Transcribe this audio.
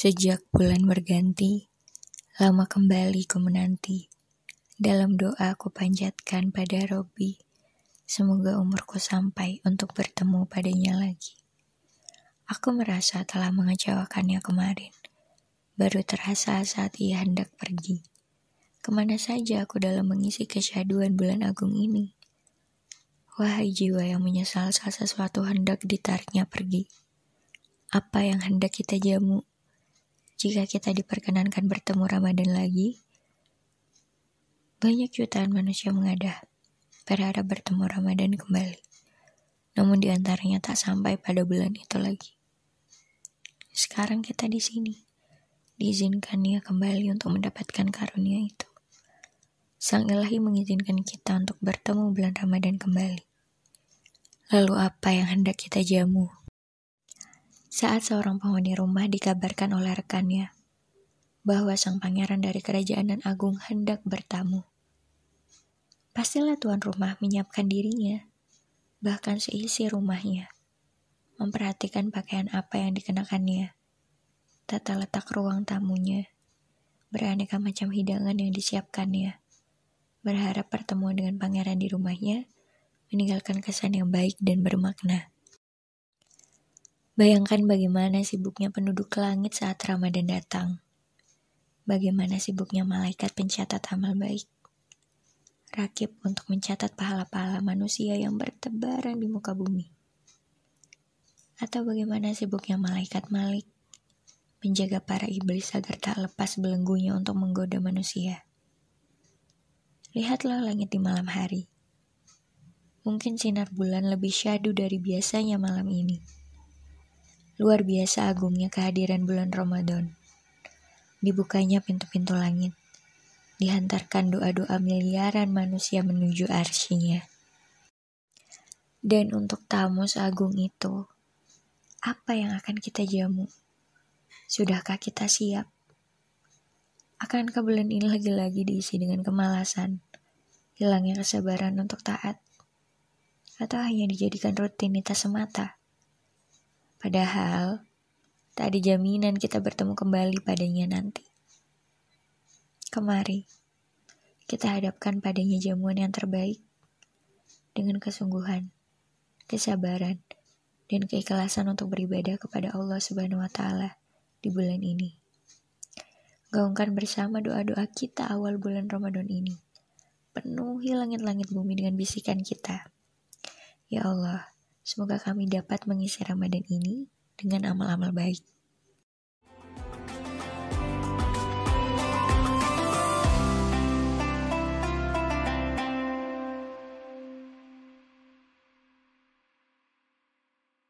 Sejak bulan berganti, lama kembali ku menanti. Dalam doa aku panjatkan pada Robi, semoga umurku sampai untuk bertemu padanya lagi. Aku merasa telah mengecewakannya kemarin, baru terasa saat ia hendak pergi. Ke mana saja aku dalam mengisi kesyaduan bulan agung ini? Wahai jiwa yang menyesal saat sesuatu hendak ditariknya pergi. Apa yang hendak kita jamu? Jika kita diperkenankan bertemu Ramadan lagi, banyak jutaan manusia mengadah, berharap bertemu Ramadan kembali. Namun di antaranya tak sampai pada bulan itu lagi. Sekarang kita di sini, diizinkan ia kembali untuk mendapatkan karunia itu. Sang ilahi mengizinkan kita untuk bertemu bulan Ramadan kembali. Lalu apa yang hendak kita jamu? Saat seorang penghuni rumah dikabarkan oleh rekannya bahwa sang pangeran dari kerajaan dan agung hendak bertamu. Pastilah tuan rumah menyiapkan dirinya, bahkan seisi rumahnya, memperhatikan pakaian apa yang dikenakannya, tata letak ruang tamunya, beraneka macam hidangan yang disiapkannya, berharap pertemuan dengan pangeran di rumahnya meninggalkan kesan yang baik dan bermakna. Bayangkan bagaimana sibuknya penduduk langit saat Ramadan datang. Bagaimana sibuknya malaikat pencatat amal baik. Rakib untuk mencatat pahala-pahala manusia yang bertebaran di muka bumi. Atau bagaimana sibuknya malaikat Malik menjaga para iblis agar tak lepas belenggunya untuk menggoda manusia. Lihatlah langit di malam hari. Mungkin sinar bulan lebih syadu dari biasanya malam ini. Luar biasa agungnya kehadiran bulan Ramadan. Dibukanya pintu-pintu langit. Dihantarkan doa-doa miliaran manusia menuju arsinya. Dan untuk tamu seagung itu, apa yang akan kita jamu? Sudahkah kita siap? Akankah bulan ini lagi-lagi diisi dengan kemalasan, hilangnya kesabaran untuk taat, atau hanya dijadikan rutinitas semata? Padahal, tak ada jaminan kita bertemu kembali padanya nanti. Kemari, kita hadapkan padanya jamuan yang terbaik dengan kesungguhan, kesabaran, dan keikhlasan untuk beribadah kepada Allah Subhanahu wa Ta'ala di bulan ini. Gaungkan bersama doa-doa kita awal bulan Ramadan ini. Penuhi langit-langit bumi dengan bisikan kita. Ya Allah, Semoga kami dapat mengisi Ramadan ini dengan amal-amal baik.